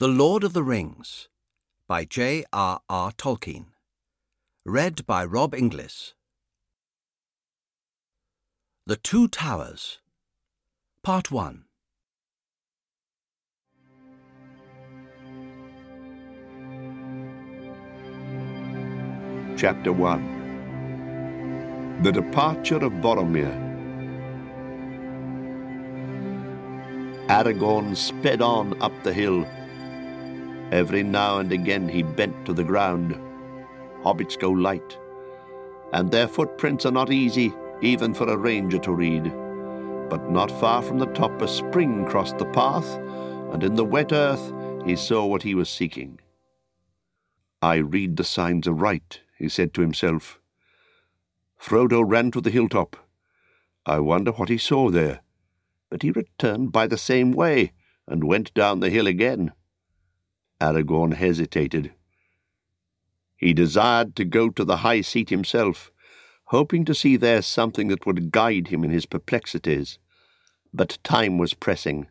The Lord of the Rings by J. R. R. Tolkien. Read by Rob Inglis. The Two Towers. Part 1. Chapter 1 The Departure of Boromir. Aragorn sped on up the hill. Every now and again he bent to the ground. Hobbits go light, and their footprints are not easy even for a ranger to read. But not far from the top a spring crossed the path, and in the wet earth he saw what he was seeking. I read the signs aright, he said to himself. Frodo ran to the hilltop. I wonder what he saw there. But he returned by the same way and went down the hill again. Aragorn hesitated. He desired to go to the high seat himself, hoping to see there something that would guide him in his perplexities. But time was pressing.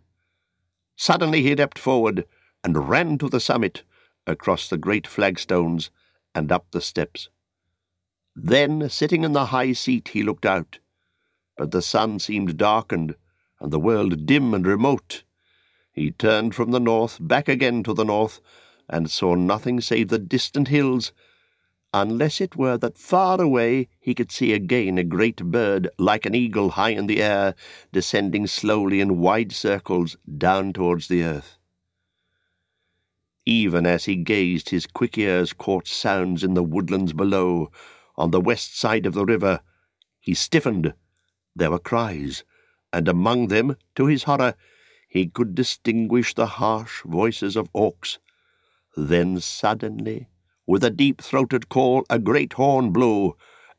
Suddenly he leapt forward and ran to the summit, across the great flagstones, and up the steps. Then, sitting in the high seat, he looked out, but the sun seemed darkened, and the world dim and remote. He turned from the north, back again to the north, and saw nothing save the distant hills, unless it were that far away he could see again a great bird, like an eagle high in the air, descending slowly in wide circles down towards the earth. Even as he gazed, his quick ears caught sounds in the woodlands below. On the west side of the river, he stiffened. There were cries, and among them, to his horror, he could distinguish the harsh voices of orcs. Then suddenly, with a deep-throated call, a great horn blew,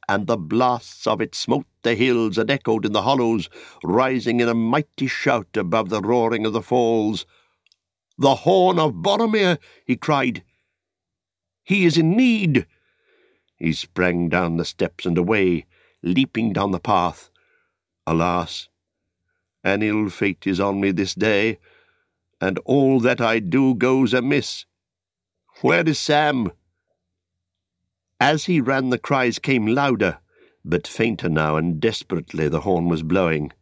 and the blasts of it smote the hills and echoed in the hollows, rising in a mighty shout above the roaring of the falls. The horn of Boromir! he cried. He is in need! He sprang down the steps and away, leaping down the path. Alas, an ill fate is on me this day, and all that I do goes amiss. Where is Sam? As he ran, the cries came louder, but fainter now, and desperately the horn was blowing.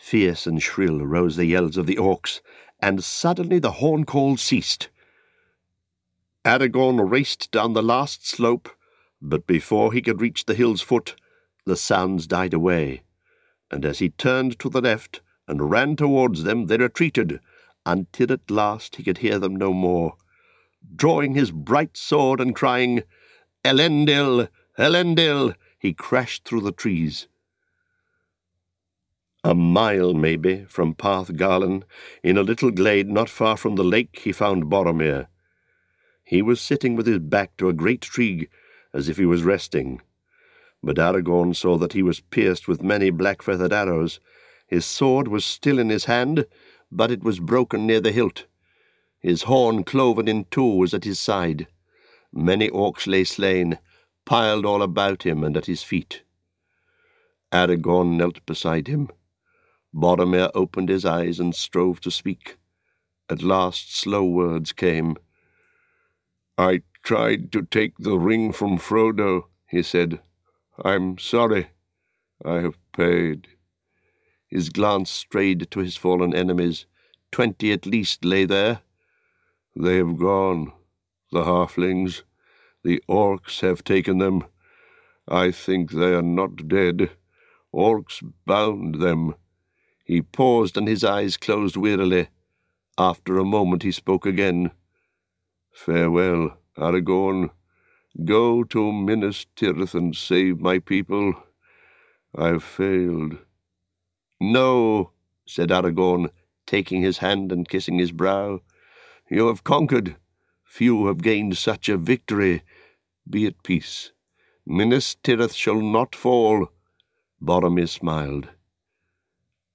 Fierce and shrill rose the yells of the orcs, and suddenly the horn call ceased. Aragorn raced down the last slope, but before he could reach the hill's foot, the sounds died away and as he turned to the left and ran towards them, they retreated, until at last he could hear them no more. Drawing his bright sword and crying, Elendil, Elendil, he crashed through the trees. A mile, maybe, from Parth Galen, in a little glade not far from the lake, he found Boromir. He was sitting with his back to a great tree, as if he was resting. But Aragorn saw that he was pierced with many black-feathered arrows. His sword was still in his hand, but it was broken near the hilt. His horn cloven in two was at his side. Many orcs lay slain, piled all about him and at his feet. Aragorn knelt beside him. Boromir opened his eyes and strove to speak. At last slow words came. I tried to take the ring from Frodo, he said. I'm sorry. I have paid. His glance strayed to his fallen enemies. Twenty at least lay there. They have gone. The halflings. The orcs have taken them. I think they are not dead. Orcs bound them. He paused and his eyes closed wearily. After a moment he spoke again. Farewell, Aragorn. Go to Minas Tirith and save my people. I've failed. No, said Aragorn, taking his hand and kissing his brow. You have conquered. Few have gained such a victory. Be at peace. Minas Tirith shall not fall. Boromir smiled.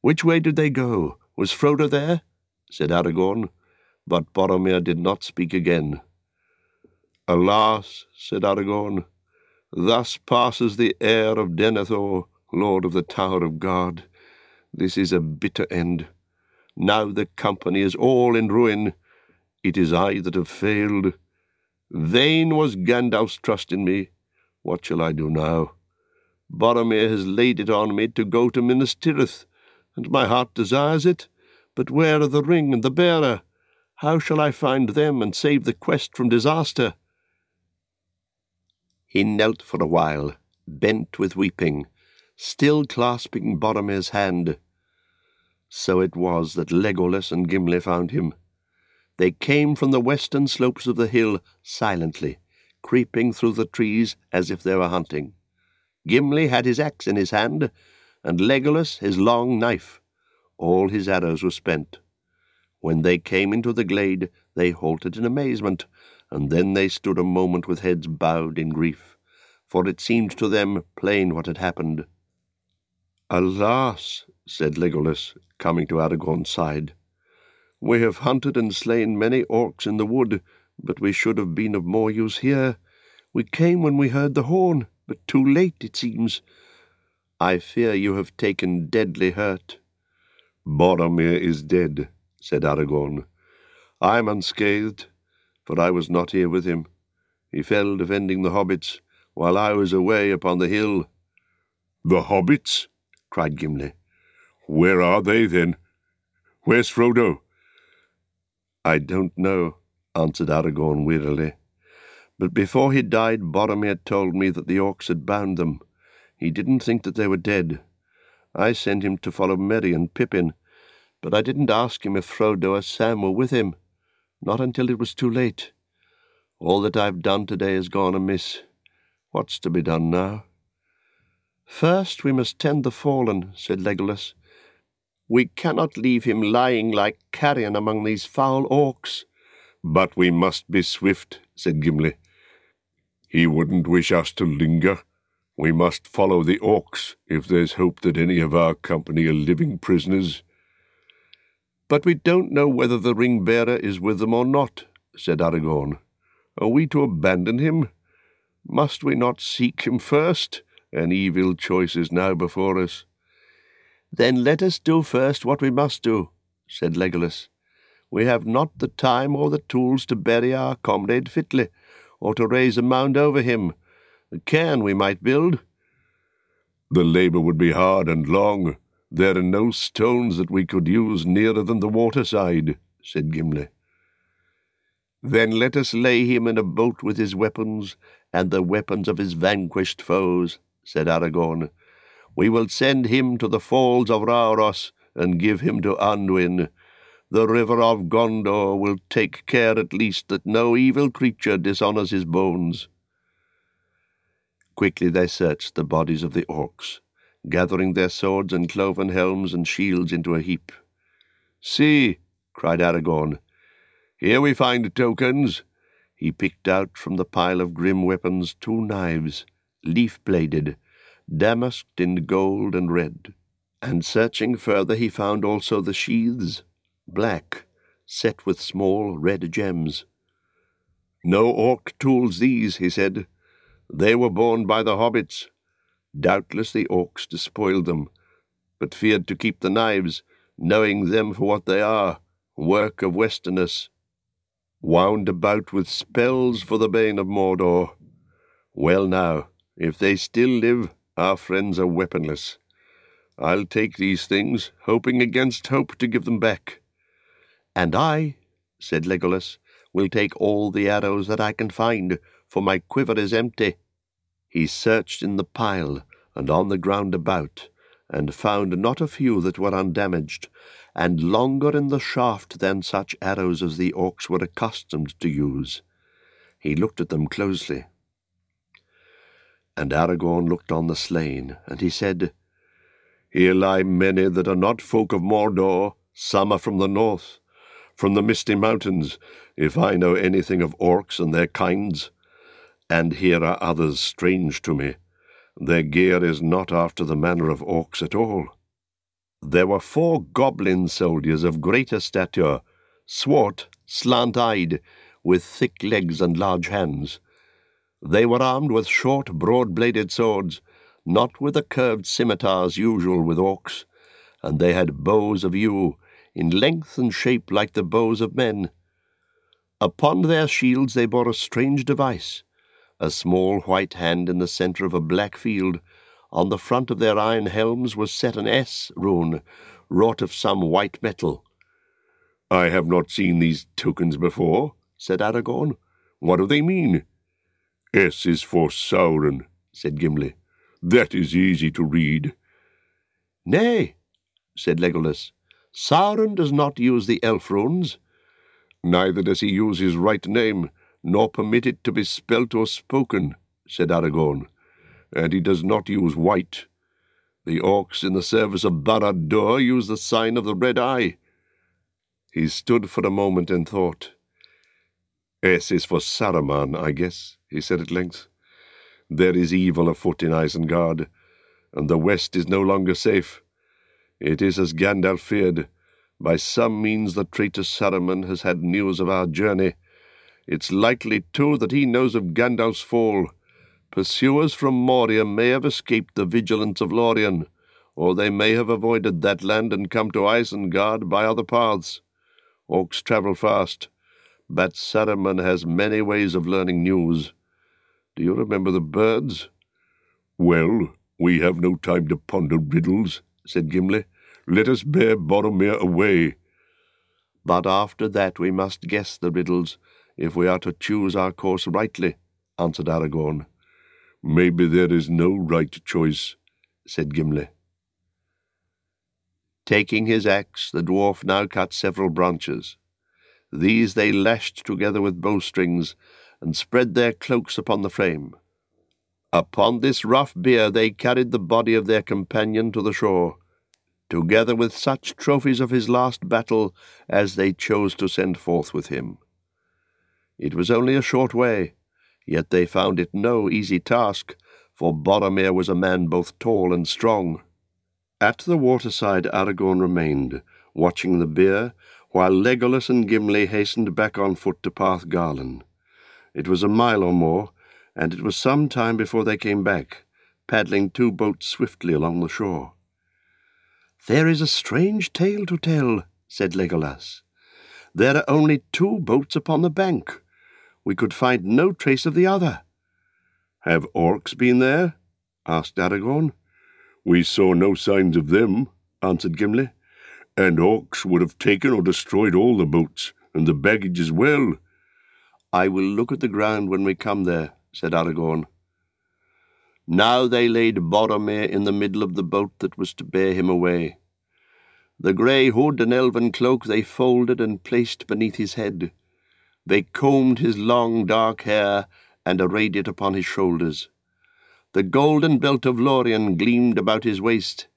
Which way did they go? Was Frodo there? said Aragorn, but Boromir did not speak again. Alas, said Aragorn, thus passes the heir of Denethor, lord of the Tower of Guard. This is a bitter end. Now the company is all in ruin. it is I that have failed. Vain was Gandalf's trust in me. What shall I do now? Boromir has laid it on me to go to Minas Tirith, and my heart desires it. But where are the ring and the bearer? How shall I find them and save the quest from disaster? He knelt for a while, bent with weeping, still clasping Boromir's hand. So it was that Legolas and Gimli found him. They came from the western slopes of the hill silently, creeping through the trees as if they were hunting. Gimli had his axe in his hand, and Legolas his long knife. All his arrows were spent. When they came into the glade, they halted in amazement, and then they stood a moment with heads bowed in grief, for it seemed to them plain what had happened. Alas, said Legolas, coming to Aragorn's side, we have hunted and slain many orcs in the wood, but we should have been of more use here. We came when we heard the horn, but too late, it seems. I fear you have taken deadly hurt. Boromir is dead, said Aragorn. I am unscathed, for I was not here with him. He fell defending the hobbits, while I was away upon the hill. The hobbits? cried Gimli. Where are they, then? Where's Frodo? I don't know, answered Aragorn wearily. But before he died, Boromir told me that the orcs had bound them. He didn't think that they were dead. I sent him to follow Merry and Pippin, but I didn't ask him if Frodo or Sam were with him, not until it was too late. All that I've done today has gone amiss. What's to be done now? First we must tend the fallen, said Legolas. We cannot leave him lying like carrion among these foul orcs. But we must be swift, said Gimli. He wouldn't wish us to linger. We must follow the orcs if there's hope that any of our company are living prisoners. But we don't know whether the ring bearer is with them or not, said Aragorn. Are we to abandon him? Must we not seek him first? An evil choice is now before us. Then let us do first what we must do, said Legolas. We have not the time or the tools to bury our comrade fitly, or to raise a mound over him. A cairn we might build. The labour would be hard and long. There are no stones that we could use nearer than the waterside, said Gimli. Then let us lay him in a boat with his weapons, and the weapons of his vanquished foes, said Aragorn. We will send him to the falls of Rauros and give him to Anduin. The river of Gondor will take care at least that no evil creature dishonours his bones. Quickly they searched the bodies of the orcs, gathering their swords and cloven helms and shields into a heap. See, cried Aragorn, here we find tokens. He picked out from the pile of grim weapons two knives, leaf-bladed, damasked in gold and red. And searching further, he found also the sheaths, black, set with small red gems. No orc tools these, he said. They were borne by the hobbits. Doubtless the orcs despoiled them, but feared to keep the knives, knowing them for what they are, work of westerners, wound about with spells for the bane of Mordor. Well now, if they still live, our friends are weaponless. I'll take these things, hoping against hope to give them back. And I, said Legolas, will take all the arrows that I can find, for my quiver is empty. He searched in the pile and on the ground about, and found not a few that were undamaged, and longer in the shaft than such arrows as the orcs were accustomed to use. He looked at them closely. And Aragorn looked on the slain, and he said, Here lie many that are not folk of Mordor, some are from the north, from the misty mountains, if I know anything of orcs and their kinds. And here are others strange to me. Their gear is not after the manner of orcs at all. There were four goblin soldiers of greater stature, swart, slant-eyed, with thick legs and large hands. They were armed with short, broad-bladed swords, not with the curved scimitars usual with orcs, and they had bows of yew, in length and shape like the bows of men. Upon their shields they bore a strange device, a small white hand in the centre of a black field. On the front of their iron helms was set an S rune, wrought of some white metal. I have not seen these tokens before, said Aragorn. What do they mean? S is for Sauron, said Gimli. That is easy to read. Nay, said Legolas. Sauron does not use the elf runes. Neither does he use his right name, nor permit it to be spelt or spoken, said Aragorn. And he does not use white. The orcs in the service of Barad-dûr use the sign of the red eye. He stood for a moment and thought. S is for Saruman, I guess, he said at length. There is evil afoot in Isengard, and the west is no longer safe. It is as Gandalf feared. By some means the traitor Saruman has had news of our journey. It's likely, too, that he knows of Gandalf's fall. Pursuers from Moria may have escaped the vigilance of Lorien, or they may have avoided that land and come to Isengard by other paths. Orcs travel fast, but Saruman has many ways of learning news. Do you remember the birds? Well, we have no time to ponder riddles, said Gimli. Let us bear Boromir away. But after that we must guess the riddles, if we are to choose our course rightly, answered Aragorn. Maybe there is no right choice, said Gimli. Taking his axe, the dwarf now cut several branches. These they lashed together with bowstrings, and spread their cloaks upon the frame. Upon this rough bier they carried the body of their companion to the shore, together with such trophies of his last battle as they chose to send forth with him. It was only a short way, yet they found it no easy task, for Boromir was a man both tall and strong. At the waterside Aragorn remained, watching the bier while Legolas and Gimli hastened back on foot to Parth Galen. It was a mile or more, and it was some time before they came back, paddling two boats swiftly along the shore. There is a strange tale to tell, said Legolas. There are only two boats upon the bank. We could find no trace of the other. Have orcs been there? asked Aragorn. We saw no signs of them, answered Gimli and orcs would have taken or destroyed all the boats, and the baggage as well. I will look at the ground when we come there, said Aragorn. Now they laid Boromir in the middle of the boat that was to bear him away. The grey hood and elven cloak they folded and placed beneath his head. They combed his long dark hair and arrayed it upon his shoulders. The golden belt of Lorien gleamed about his waist.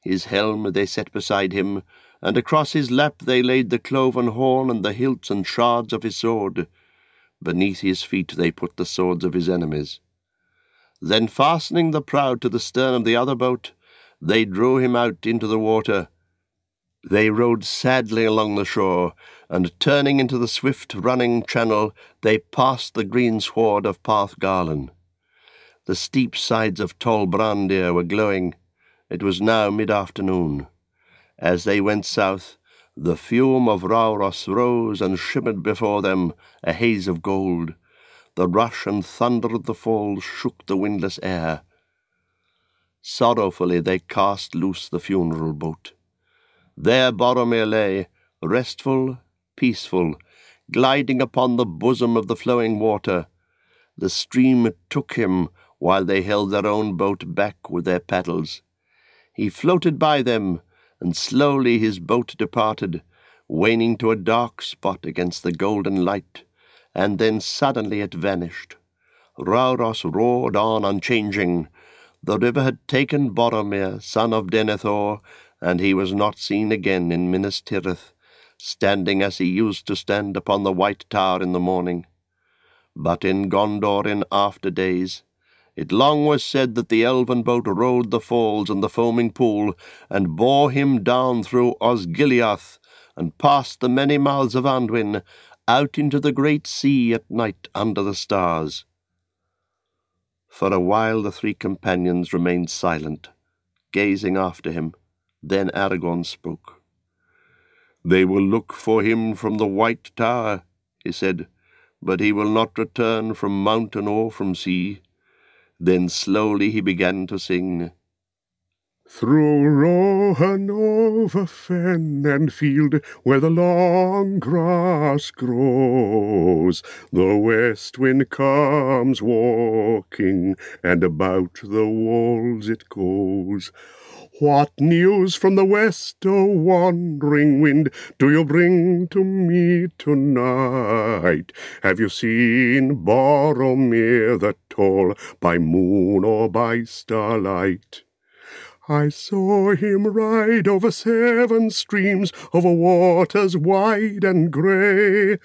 His helm they set beside him, and across his lap they laid the cloven horn and the hilts and shards of his sword. Beneath his feet they put the swords of his enemies. Then, fastening the prow to the stern of the other boat, they drew him out into the water. They rowed sadly along the shore, and turning into the swift running channel, they passed the green sward of Parth Galen. The steep sides of Tol Brandir were glowing. It was now mid afternoon. As they went south, the fume of Rauros rose and shimmered before them, a haze of gold. The rush and thunder of the falls shook the windless air. Sorrowfully they cast loose the funeral boat. There Boromir lay, restful, peaceful, gliding upon the bosom of the flowing water. The stream took him while they held their own boat back with their paddles. He floated by them, and slowly his boat departed, waning to a dark spot against the golden light, and then suddenly it vanished. Rauros roared on unchanging. The river had taken Boromir, son of Denethor, and he was not seen again in Minas Tirith, standing as he used to stand upon the White Tower in the morning. But in Gondor in after days it long was said that the elven boat rode the falls and the foaming pool, and bore him down through Osgiliath, and past the many mouths of Anduin, out into the great sea at night under the stars. For a while the three companions remained silent, gazing after him. Then Aragorn spoke. They will look for him from the White Tower, he said, but he will not return from mountain or from sea. Then slowly he began to sing. Through Rohan over fen and field, where the long grass grows, the west wind comes walking, and about the walls it goes. What news from the west, O wandering wind, do you bring to me tonight? Have you seen Boromir the tall, by moon or by starlight? I saw him ride over seven streams, over waters wide and grey.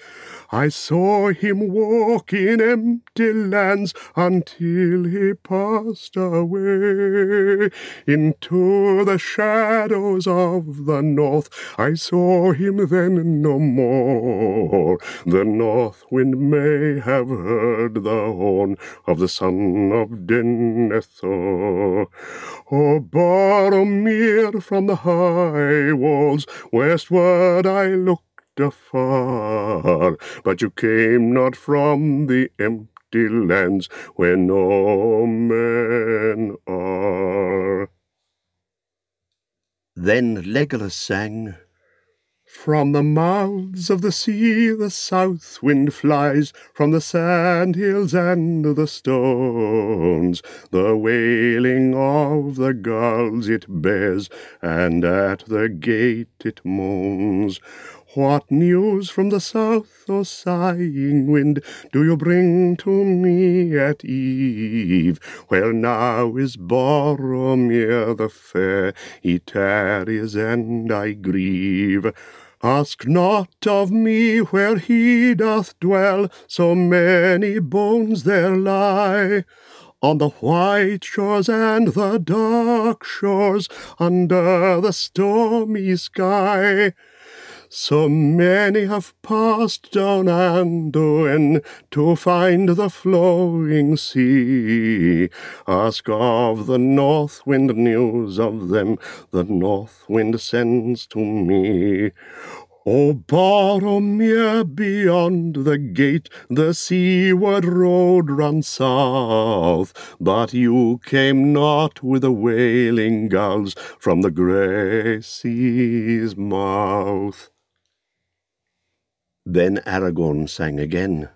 I saw him walk in empty lands until he passed away. Into the shadows of the north, I saw him then no more. The north wind may have heard the horn of the son of Denethor. Oh, Boromir, from the high walls westward I looked afar, but you came not from the empty lands where no men are. Then Legolas sang, from the mouths of the sea the south wind flies, from the sand hills and the stones. The wailing of the gulls it bears, and at the gate it moans. What news from the south, O sighing wind, do you bring to me at eve? Where now is Boromir the fair? He tarries, and I grieve. Ask not of me where he doth dwell, so many bones there lie. On the white shores and the dark shores, under the stormy sky. So many have passed down Anduin to find the flowing sea. Ask of the north wind news of them, the north wind sends to me. O Boromir, beyond the gate, the seaward road runs south, but you came not with the wailing gulls from the grey sea's mouth. Then Aragorn sang again.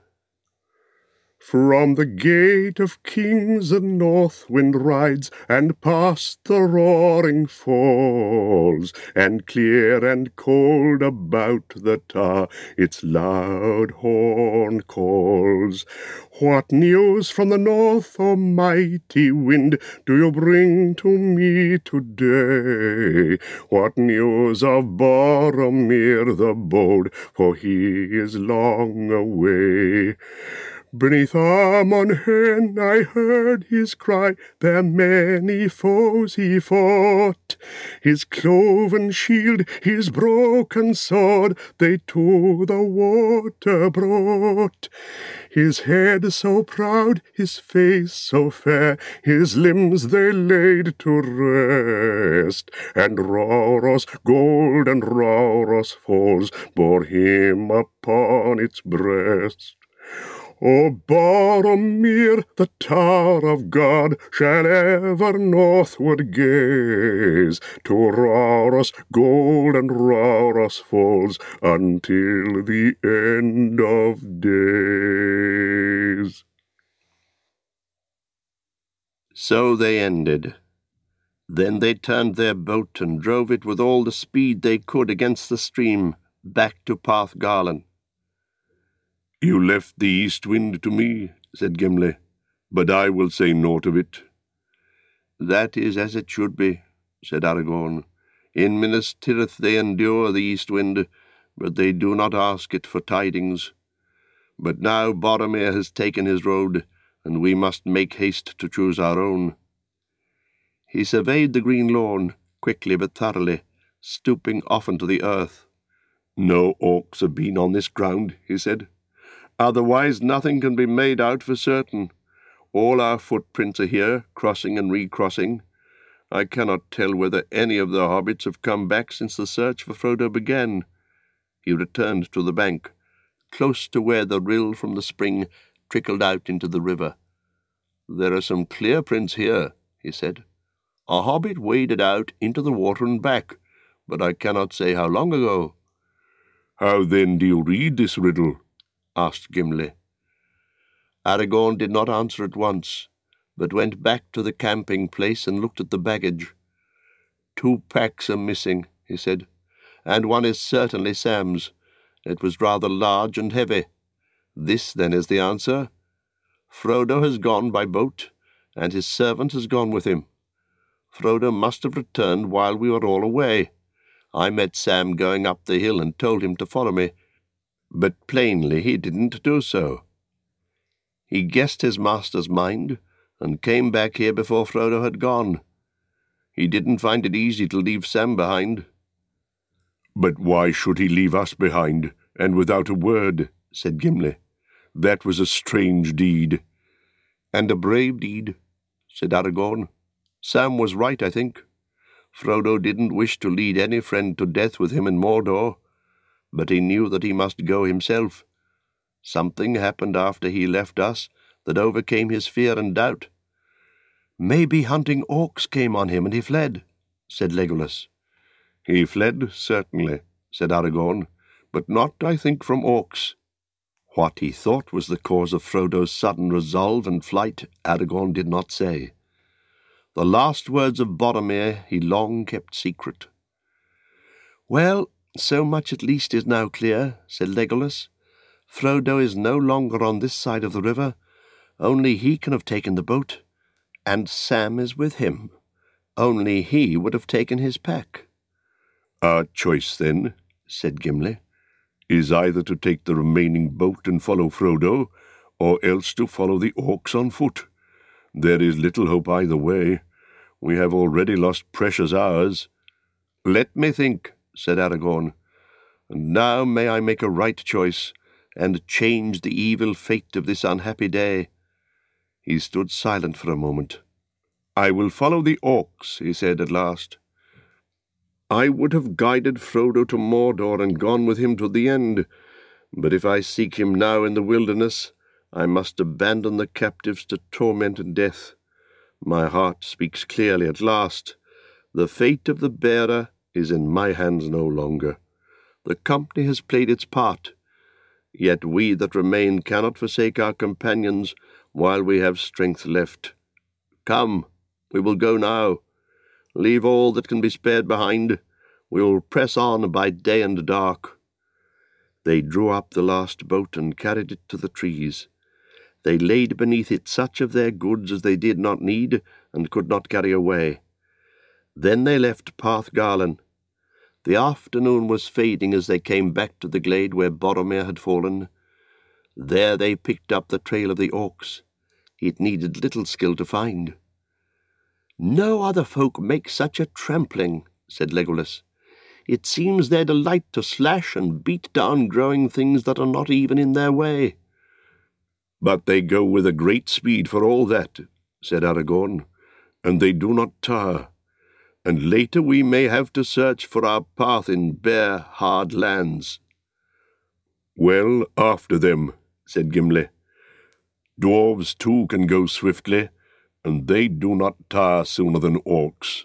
From the gate of kings the north wind rides, and past the roaring falls, and clear and cold about the tower its loud horn calls. What news from the north, O mighty wind, do you bring to me today? What news of Boromir the bold, for he is long away? Beneath Amon Hen I heard his cry, there many foes he fought. His cloven shield, his broken sword, they to the water brought. His head so proud, his face so fair, his limbs they laid to rest. And Rauros, golden Rauros falls, bore him upon its breast. O Boromir, the tower of Guard, shall ever northward gaze. To Rauros, golden Rauros falls, until the end of days. So they ended. Then they turned their boat and drove it with all the speed they could against the stream, back to Parth Galen. You left the east wind to me, said Gimli, but I will say naught of it. That is as it should be, said Aragorn. In Minas Tirith they endure the east wind, but they do not ask it for tidings. But now Boromir has taken his road, and we must make haste to choose our own. He surveyed the green lawn, quickly but thoroughly, stooping often to the earth. No orcs have been on this ground, he said. Otherwise, nothing can be made out for certain. All our footprints are here, crossing and recrossing. I cannot tell whether any of the hobbits have come back since the search for Frodo began. He returned to the bank. close to where the rill from the spring trickled out into the river. There are some clear prints here, he said. A hobbit waded out into the water and back, but I cannot say how long ago. How then do you read this riddle? Asked Gimli. Aragorn did not answer at once, but went back to the camping place and looked at the baggage. Two packs are missing, he said, and one is certainly Sam's. It was rather large and heavy. This, then, is the answer. Frodo has gone by boat, and his servant has gone with him. Frodo must have returned while we were all away. I met Sam going up the hill and told him to follow me, but plainly he didn't do so. He guessed his master's mind and came back here before Frodo had gone. He didn't find it easy to leave Sam behind. But why should he leave us behind, and without a word? said Gimli. That was a strange deed. And a brave deed, said Aragorn. Sam was right, I think. Frodo didn't wish to lead any friend to death with him in Mordor, but he knew that he must go himself. Something happened after he left us that overcame his fear and doubt. Maybe hunting orcs came on him and he fled, said Legolas. He fled, certainly, said Aragorn, but not, I think, from orcs. What he thought was the cause of Frodo's sudden resolve and flight, Aragorn did not say. The last words of Boromir he long kept secret. Well, so much at least is now clear, said Legolas. Frodo is no longer on this side of the river. Only he can have taken the boat. And Sam is with him. Only he would have taken his pack. Our choice, then, said Gimli, is either to take the remaining boat and follow Frodo, or else to follow the orcs on foot. There is little hope either way. We have already lost precious hours. Let me think, said Aragorn. And now may I make a right choice, and change the evil fate of this unhappy day. He stood silent for a moment. I will follow the orcs, he said at last. I would have guided Frodo to Mordor and gone with him to the end, but if I seek him now in the wilderness, I must abandon the captives to torment and death. My heart speaks clearly at last. The fate of the bearer is in my hands no longer. The company has played its part. Yet we that remain cannot forsake our companions while we have strength left. Come, we will go now. Leave all that can be spared behind. We will press on by day and dark. They drew up the last boat and carried it to the trees. They laid beneath it such of their goods as they did not need and could not carry away. Then they left Parth Galen. The afternoon was fading as they came back to the glade where Boromir had fallen. There they picked up the trail of the orcs. It needed little skill to find. No other folk make such a trampling, said Legolas. It seems their delight to slash and beat down growing things that are not even in their way. But they go with a great speed for all that, said Aragorn, and they do not tire. And later we may have to search for our path in bare, hard lands. Well, after them, said Gimli. Dwarves too can go swiftly, and they do not tire sooner than orcs.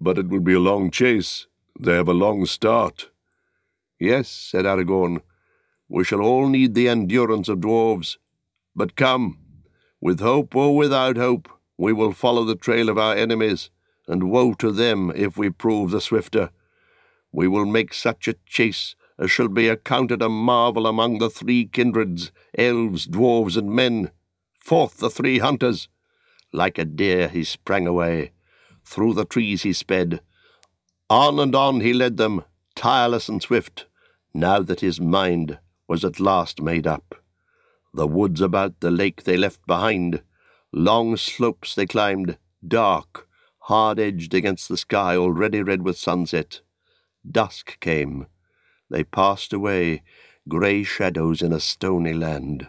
But it will be a long chase. They have a long start. Yes, said Aragorn, we shall all need the endurance of dwarves. But come, with hope or without hope, we will follow the trail of our enemies, and woe to them if we prove the swifter. We will make such a chase as shall be accounted a marvel among the three kindreds, elves, dwarves, and men. Forth the three hunters! Like a deer he sprang away. Through the trees he sped. On and on he led them, tireless and swift, now that his mind was at last made up. The woods about the lake they left behind. Long slopes they climbed, dark, hard edged against the sky already red with sunset. Dusk came. They passed away, grey shadows in a stony land.